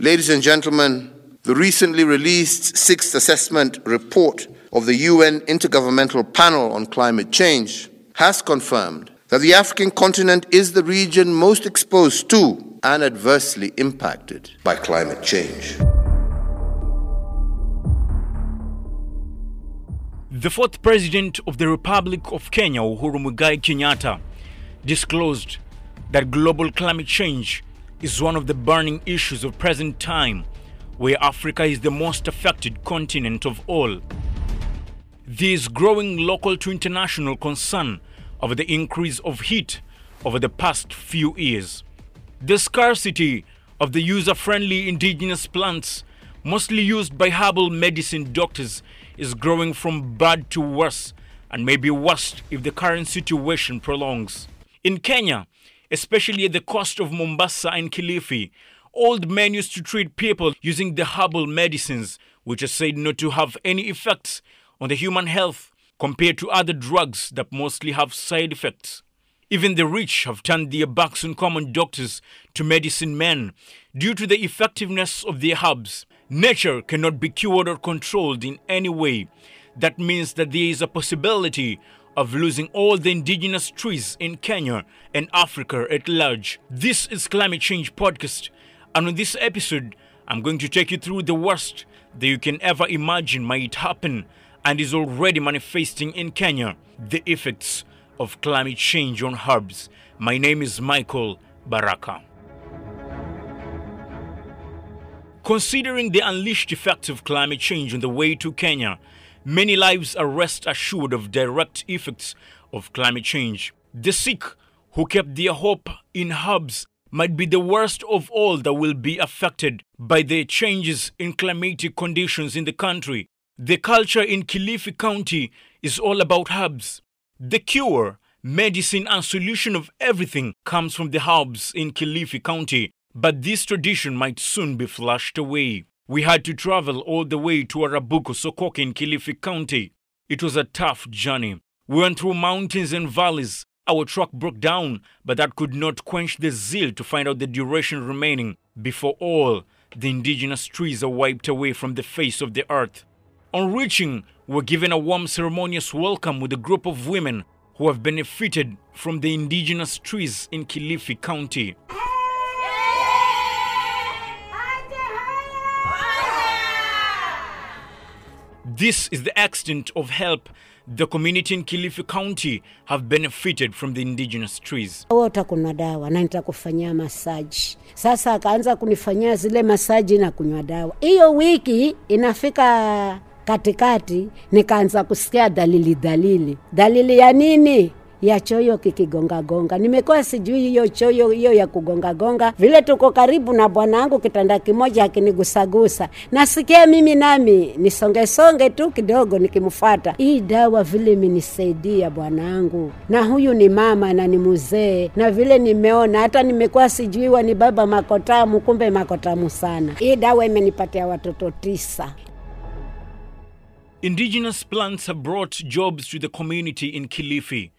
Ladies and gentlemen, the recently released sixth assessment report of the UN Intergovernmental Panel on Climate Change has confirmed that the African continent is the region most exposed to and adversely impacted by climate change. The fourth president of the Republic of Kenya, Uhuru Muigai Kenyatta, disclosed that global climate change is one of the burning issues of present time, where Africa is the most affected continent of all. This growing local to international concern over the increase of heat over the past few years. The scarcity of the user friendly indigenous plants, mostly used by herbal medicine doctors, is growing from bad to worse and may be worse if the current situation prolongs. In Kenya, especially at the coast of Mombasa and Kilifi, old men used to treat people using the herbal medicines, which are said not to have any effects on the human health compared to other drugs that mostly have side effects. Even the rich have turned their backs on common doctors to medicine men due to the effectiveness of their herbs. Nature cannot be cured or controlled in any way. That means that there is a possibility of losing all the indigenous trees in Kenya and Africa at large. This is Climate Change Podcast, and on this episode, I'm going to take you through the worst that you can ever imagine might happen and is already manifesting in Kenya the effects of climate change on herbs. My name is Michael Baraka. Considering the unleashed effects of climate change on the way to Kenya, many lives are rest assured of direct effects of climate change. The sick who kept their hope in herbs might be the worst of all that will be affected by the changes in climatic conditions in the country. The culture in Kilifi County is all about herbs. The cure, medicine, and solution of everything comes from the herbs in Kilifi County, but this tradition might soon be flushed away. We had to travel all the way to Arabuko, Sokoke in Kilifi County. It was a tough journey. We went through mountains and valleys. Our truck broke down, but that could not quench the zeal to find out the duration remaining before all the indigenous trees are wiped away from the face of the earth. On reaching, we were given a warm ceremonious welcome with a group of women who have benefited from the indigenous trees in Kilifi County. This is the extent of help the community in Kilifi County have benefited from the indigenous trees. Wota kuna dawa na nitakufanyia masaji. Sasa akaanza kunifanyia zile masaji na kunywa dawa. Hiyo wiki inafika katikati, nikaanza kusikia dalili dalili. Dalili ya nini? Ya choyo kikigongagonga. Nimekuwa sijui hiyo choyo hiyo ya kugongagonga. Vile tuko karibu na bwanangu, kitanda kimoja akinigusagusa, nasikia mimi nami nisongesonge tu kidogo nikimfuata. Hii dawa vile imenisaidia bwanangu, na huyu ni mama na ni mzee, na vile nimeona hata nimekuwa sijui wani baba makotamu, kumbe makotamu sana. Hii dawa imenipatia watoto tisa. Indigenous plants have brought jobs to the community in Kilifi.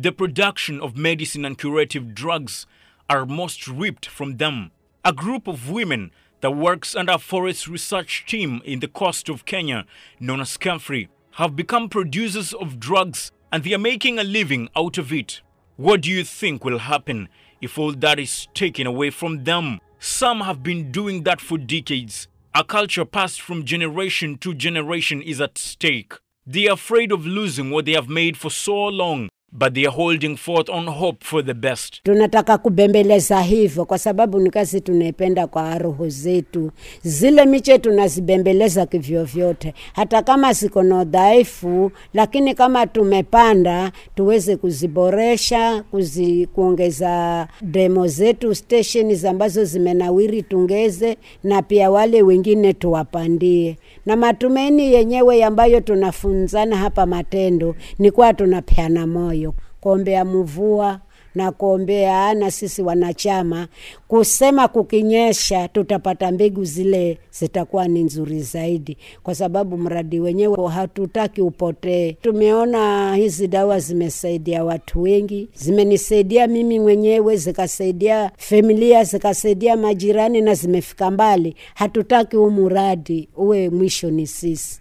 The production of medicine and curative drugs are most reaped from them. A group of women that works under a forest research team in the coast of Kenya, known as Camfrey, have become producers of drugs and they are making a living out of it. What do you think will happen if all that is taken away from them? Some have been doing that for decades. A culture passed from generation to generation is at stake. They are afraid of losing what they have made for so long but they are holding forth on hope for the best. Tunataka kubembeleza hivyo kwa sababu ni kazi tunaipenda kwa roho zetu. Zile miche tunazibembeleza kivyovyote, hata kama ziko na udhaifu, lakini kama tumepanda tuweze kuziboresha, kuzi, kuongeza demo zetu stations ambazo zimenawiri tungeze, na pia wale wengine tuwapandie, na matumaini yenyewe ambayo tunafunzana hapa matendo ni kuwa tunapeana moyo kuombea mvua na kuombea ana sisi wanachama kusema kukinyesha tutapata mbegu zile zitakuwa ni nzuri zaidi, kwa sababu mradi wenyewe hatutaki upotee. Tumeona hizi dawa zimesaidia watu wengi, zimenisaidia mimi mwenyewe, zikasaidia familia, zikasaidia majirani na zimefika mbali. Hatutaki huu mradi uwe mwisho ni sisi.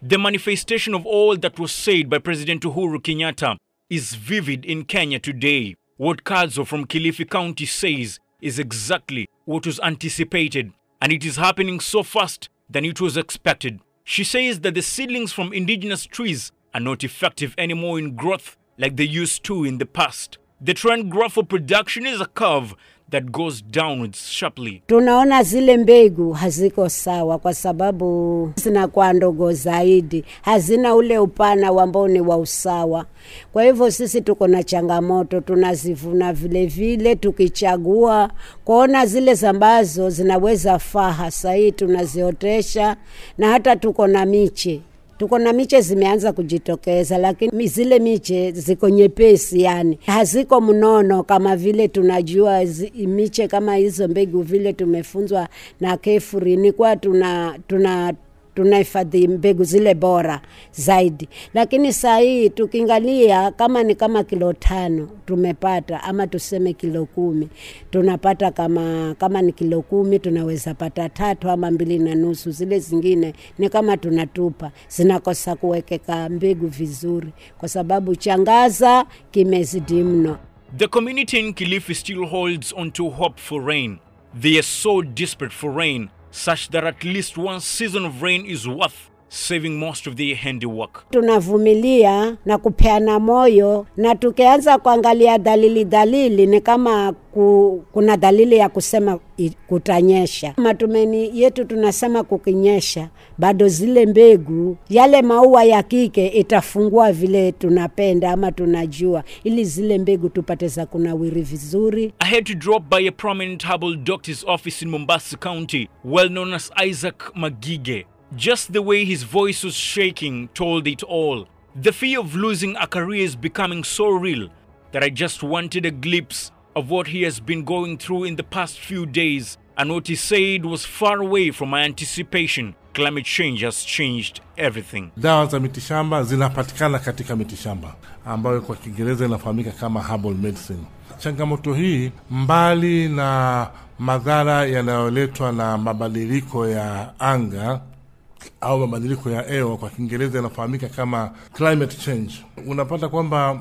The manifestation of all that was said by President Uhuru Kenyatta is vivid in Kenya today. What Kadzo from Kilifi County says is exactly what was anticipated, and it is happening so fast than it was expected. She says that the seedlings from indigenous trees are not effective anymore in growth like they used to in the past. The trend graph for production is a curve that goes downwards sharply. Tunaona zile mbegu haziko sawa, kwa sababu zinakuwa ndogo zaidi, hazina ule upana ambao ni wa usawa. Kwa hivyo sisi tuko na changamoto, tunazivuna vile vile, tukichagua kuona zile ambazo zinaweza faa hasa hii tunaziotesha, na hata tuko na miche tuko na miche zimeanza kujitokeza, lakini zile miche ziko nyepesi, yani. Haziko mnono kama vile tunajua zi, miche kama hizo mbegu vile tumefunzwa na Kefuri. Ni kwa tuna tuna tunahifadhi mbegu zile bora zaidi, lakini saa hii tukiangalia kama ni kama kilo tano tumepata ama tuseme kilo kumi tunapata kama kama ni kilo kumi tunaweza pata tatu ama mbili na nusu. Zile zingine ni kama tunatupa, zinakosa kuwekeka mbegu vizuri, kwa sababu changaza kimezidi mno. The community in Kilifi still holds on hope for rain. They are so desperate for rain, such that at least one season of rain is worth saving most of their handiwork. tunavumilia na kupeana moyo, na tukianza kuangalia dalili dalili, ni kama ku, kuna dalili ya kusema kutanyesha. Matumaini yetu tunasema kukinyesha, bado zile mbegu, yale maua ya kike itafungua vile tunapenda ama tunajua, ili zile mbegu tupate za kunawiri vizuri. I had to drop by a prominent herbal doctor's office in Mombasa County, well known as Isaac Magige. Just the way his voice was shaking told it all. The fear of losing a career is becoming so real that I just wanted a glimpse of what he has been going through in the past few days, and what he said was far away from my anticipation. Climate change has changed everything. Dawa za mitishamba zinapatikana katika mitishamba ambayo kwa Kiingereza inafahamika kama herbal medicine. Changamoto hii mbali na madhara yanayoletwa na mabadiliko ya anga au mabadiliko ya hewa, kwa Kiingereza inafahamika kama climate change, unapata kwamba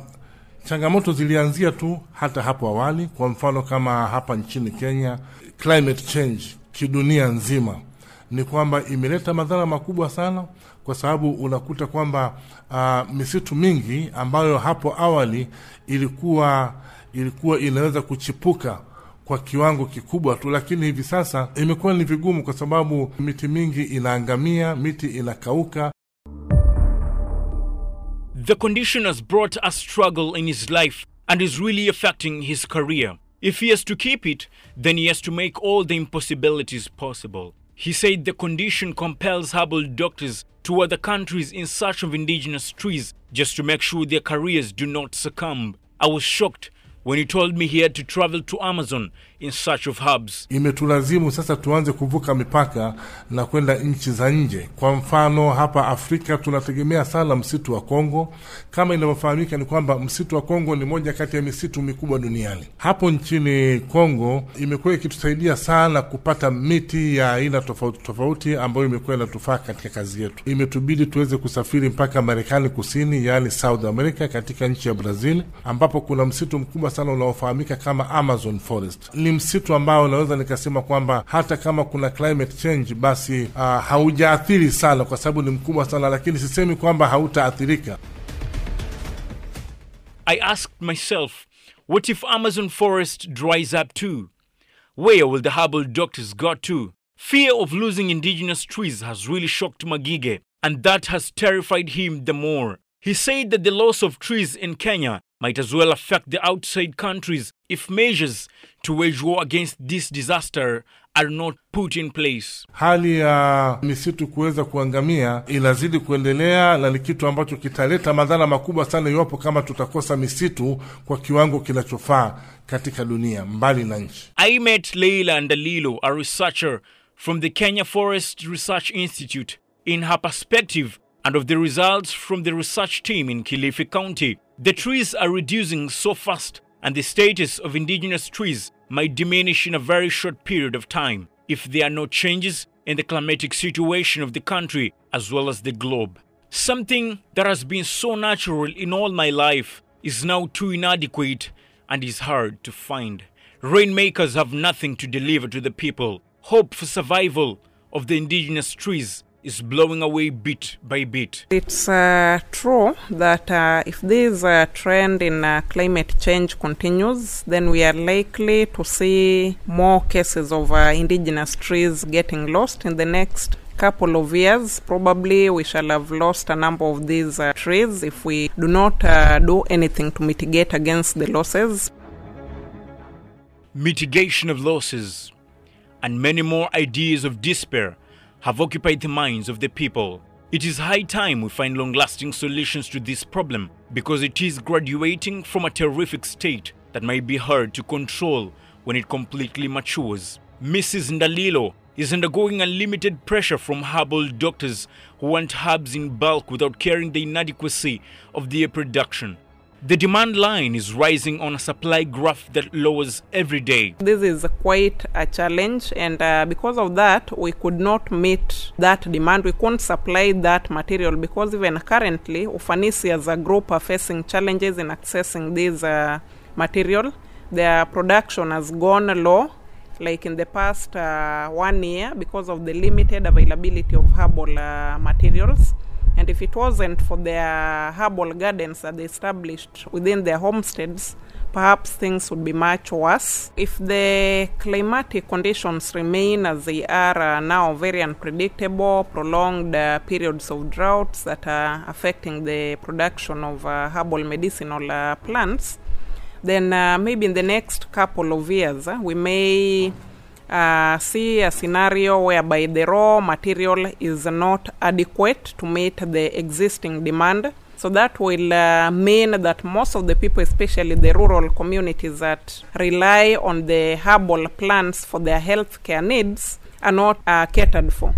changamoto zilianzia tu hata hapo awali. Kwa mfano kama hapa nchini Kenya, climate change kidunia nzima ni kwamba imeleta madhara makubwa sana, kwa sababu unakuta kwamba uh, misitu mingi ambayo hapo awali ilikuwa ilikuwa inaweza kuchipuka kwa kiwango kikubwa tu, lakini hivi sasa imekuwa ni vigumu, kwa sababu miti mingi inaangamia, miti inakauka. The condition has brought a struggle in his life and is really affecting his career. If he has to keep it, then he has to make all the impossibilities possible. He said the condition compels herbal doctors to other countries in search of indigenous trees just to make sure their careers do not succumb. I was shocked when he told me he had to travel to Amazon in search of hubs. Imetulazimu sasa tuanze kuvuka mipaka na kwenda nchi za nje. Kwa mfano, hapa Afrika tunategemea sana msitu wa Kongo. Kama inavyofahamika ni kwamba msitu wa Kongo ni moja kati ya misitu mikubwa duniani. Hapo nchini Kongo imekuwa ikitusaidia sana kupata miti ya aina tofauti tofauti ambayo imekuwa inatufaa katika kazi yetu. Imetubidi tuweze kusafiri mpaka Marekani Kusini, yaani South America, katika nchi ya Brazil ambapo kuna msitu mkubwa sana unaofahamika kama Amazon Forest. Ni msitu ambao naweza nikasema kwamba hata kama kuna climate change, basi uh, haujaathiri sana kwa sababu ni mkubwa sana, lakini sisemi kwamba hautaathirika. I asked myself, what if Amazon forest dries up too? Where will the herbal doctors go to? Fear of losing indigenous trees has really shocked Magige, and that has terrified him the more. He said that the loss of trees in Kenya might as well affect the outside countries if measures to wage war against this disaster are not put in place. Hali ya misitu kuweza kuangamia inazidi kuendelea na ni kitu ambacho kitaleta madhara makubwa sana iwapo kama tutakosa misitu kwa kiwango kinachofaa katika dunia mbali na nchi. I met Leila Ndalilo, a researcher from the Kenya Forest Research Institute, in her perspective and of the results from the research team in Kilifi County. The trees are reducing so fast, and the status of indigenous trees might diminish in a very short period of time if there are no changes in the climatic situation of the country as well as the globe. Something that has been so natural in all my life is now too inadequate and is hard to find. Rainmakers have nothing to deliver to the people. Hope for survival of the indigenous trees is blowing away bit by bit. It's uh, true that uh, if this uh, trend in uh, climate change continues, then we are likely to see more cases of uh, indigenous trees getting lost in the next couple of years. Probably we shall have lost a number of these uh, trees if we do not uh, do anything to mitigate against the losses. Mitigation of losses and many more ideas of despair have occupied the minds of the people. It is high time we find long lasting solutions to this problem because it is graduating from a terrific state that might be hard to control when it completely matures. Mrs. Ndalilo is undergoing unlimited pressure from herbal doctors who want herbs in bulk without caring the inadequacy of their production. The demand line is rising on a supply graph that lowers every day. This is quite a challenge, and uh, because of that, we could not meet that demand. We couldn't supply that material because even currently, Ufanisi as a group are facing challenges in accessing this uh, material. Their production has gone low, like in the past uh, one year, because of the limited availability of herbal uh, materials. And if it wasn't for their herbal gardens that they established within their homesteads, perhaps things would be much worse. If the climatic conditions remain as they are uh, now, very unpredictable, prolonged uh, periods of droughts that are affecting the production of uh, herbal medicinal uh, plants, then uh, maybe in the next couple of years, uh, we may uh, see a scenario whereby the raw material is not adequate to meet the existing demand. So that will uh, mean that most of the people, especially the rural communities that rely on the herbal plants for their healthcare needs, are not uh, catered for.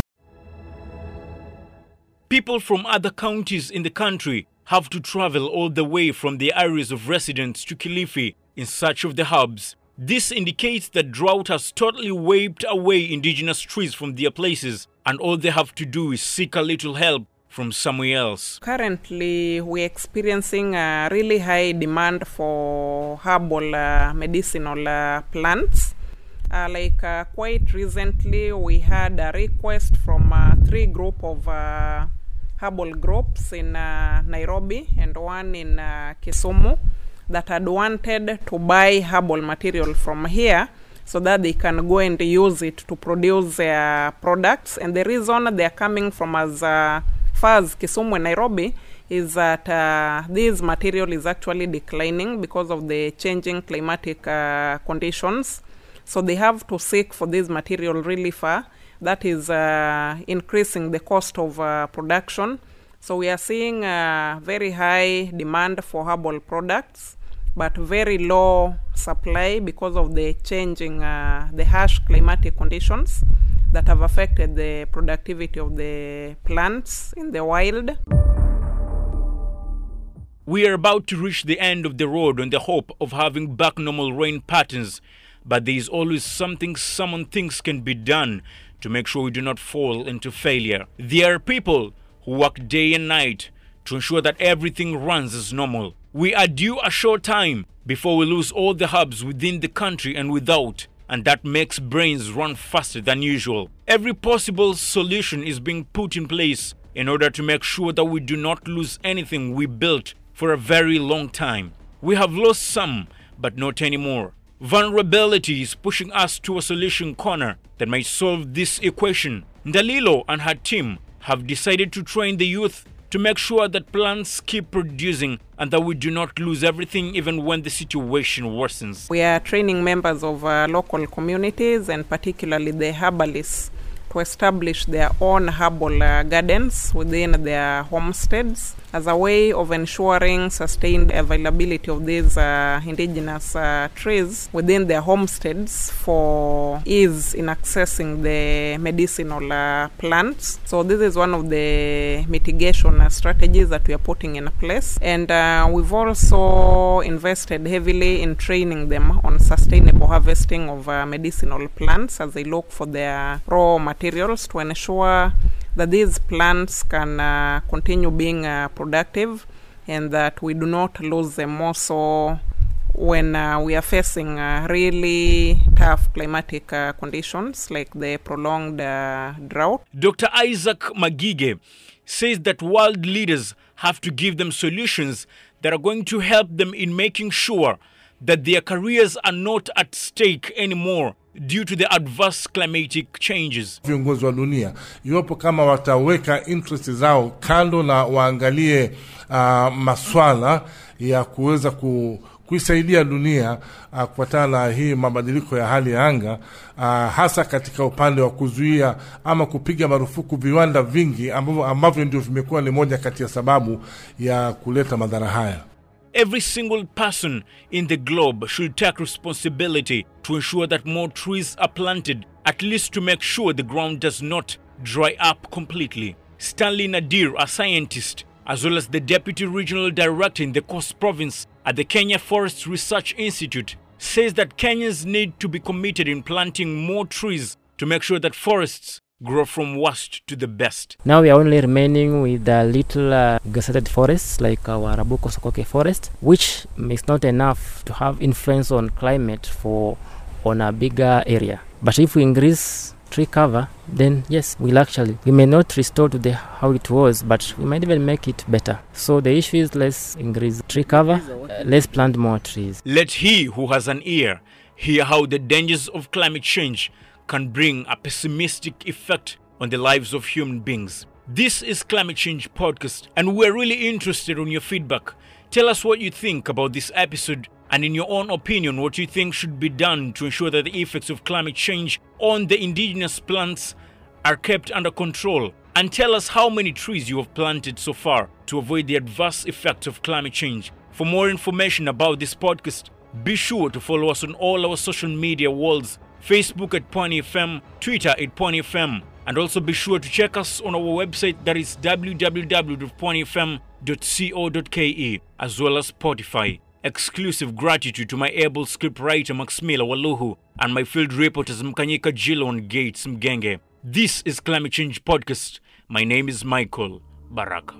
People from other counties in the country have to travel all the way from their areas of residence to Kilifi in search of the herbs. This indicates that drought has totally wiped away indigenous trees from their places, and all they have to do is seek a little help from somewhere else. Currently, we're experiencing a really high demand for herbal uh, medicinal uh, plants. Uh, like uh, quite recently, we had a request from uh, three group of uh, herbal groups in Nairobi and one in Kisumu that had wanted to buy herbal material from here so that they can go and use it to produce their products. And the reason they are coming from as uh, far as Kisumu Nairobi is that uh, this material is actually declining because of the changing climatic uh, conditions. So they have to seek for this material really far. That is uh, increasing the cost of uh, production. So we are seeing uh, very high demand for herbal products, but very low supply because of the changing, uh, the harsh climatic conditions that have affected the productivity of the plants in the wild. We are about to reach the end of the road on the hope of having back normal rain patterns, but there is always something someone thinks can be done to make sure we do not fall into failure. There are people who work day and night to ensure that everything runs as normal. We are due a short time before we lose all the herbs within the country and without, and that makes brains run faster than usual. Every possible solution is being put in place in order to make sure that we do not lose anything we built for a very long time. We have lost some, but not anymore. Vulnerability is pushing us to a solution corner that might solve this equation. Ndalilo and her team have decided to train the youth to make sure that plants keep producing and that we do not lose everything even when the situation worsens. We are training members of uh, local communities and particularly the herbalists to establish their own herbal uh, gardens within their homesteads as a way of ensuring sustained availability of these uh, indigenous uh, trees within their homesteads for ease in accessing the medicinal uh, plants. So, this is one of the mitigation uh, strategies that we are putting in place. And uh, we've also invested heavily in training them on sustainable harvesting of uh, medicinal plants as they look for their raw materials to ensure that these plants can uh, continue being uh, productive and that we do not lose them also when uh, we are facing uh, really tough climatic uh, conditions like the prolonged uh, drought. Dr. Isaac Magige says that world leaders have to give them solutions that are going to help them in making sure that their careers are not at stake anymore due to the adverse climatic changes. viongozi wa dunia iwapo kama wataweka interest zao kando na waangalie uh, maswala ya kuweza ku, kuisaidia dunia uh, kufuatana na hii mabadiliko ya hali ya anga uh, hasa katika upande wa kuzuia ama kupiga marufuku viwanda vingi ambavyo, ambavyo ndio vimekuwa ni moja kati ya sababu ya kuleta madhara haya. Every single person in the globe should take responsibility to ensure that more trees are planted, at least to make sure the ground does not dry up completely. Stanley Nadir, a scientist, as well as the deputy regional director in the Coast Province at the Kenya Forest Research Institute, says that Kenyans need to be committed in planting more trees to make sure that forests grow from worst to the best. Now we are only remaining with the little uh, gazetted forests like Arabuko Sokoke forest, which is not enough to have influence on climate for on a bigger area. But if we increase tree cover, then yes, we'll actually we may not restore to the how it was, but we might even make it better. So the issue is let's increase tree cover, uh, let's plant more trees. Let he who has an ear hear how the dangers of climate change can bring a pessimistic effect on the lives of human beings. This is Climate Change Podcast, and we're really interested in your feedback. Tell us what you think about this episode, and in your own opinion, what you think should be done to ensure that the effects of climate change on the indigenous plants are kept under control. And tell us how many trees you have planted so far to avoid the adverse effects of climate change. For more information about this podcast, be sure to follow us on all our social media walls Facebook at Pwani FM, Twitter at Pwani FM, and also be sure to check us on our website that is www.pwanifm.co.ke as well as Spotify. Exclusive gratitude to my able scriptwriter Maximila Waluhu and my field reporters Mkanyika Jilon Gates Mgenge. This is Climate Change Podcast. My name is Michael Baraka.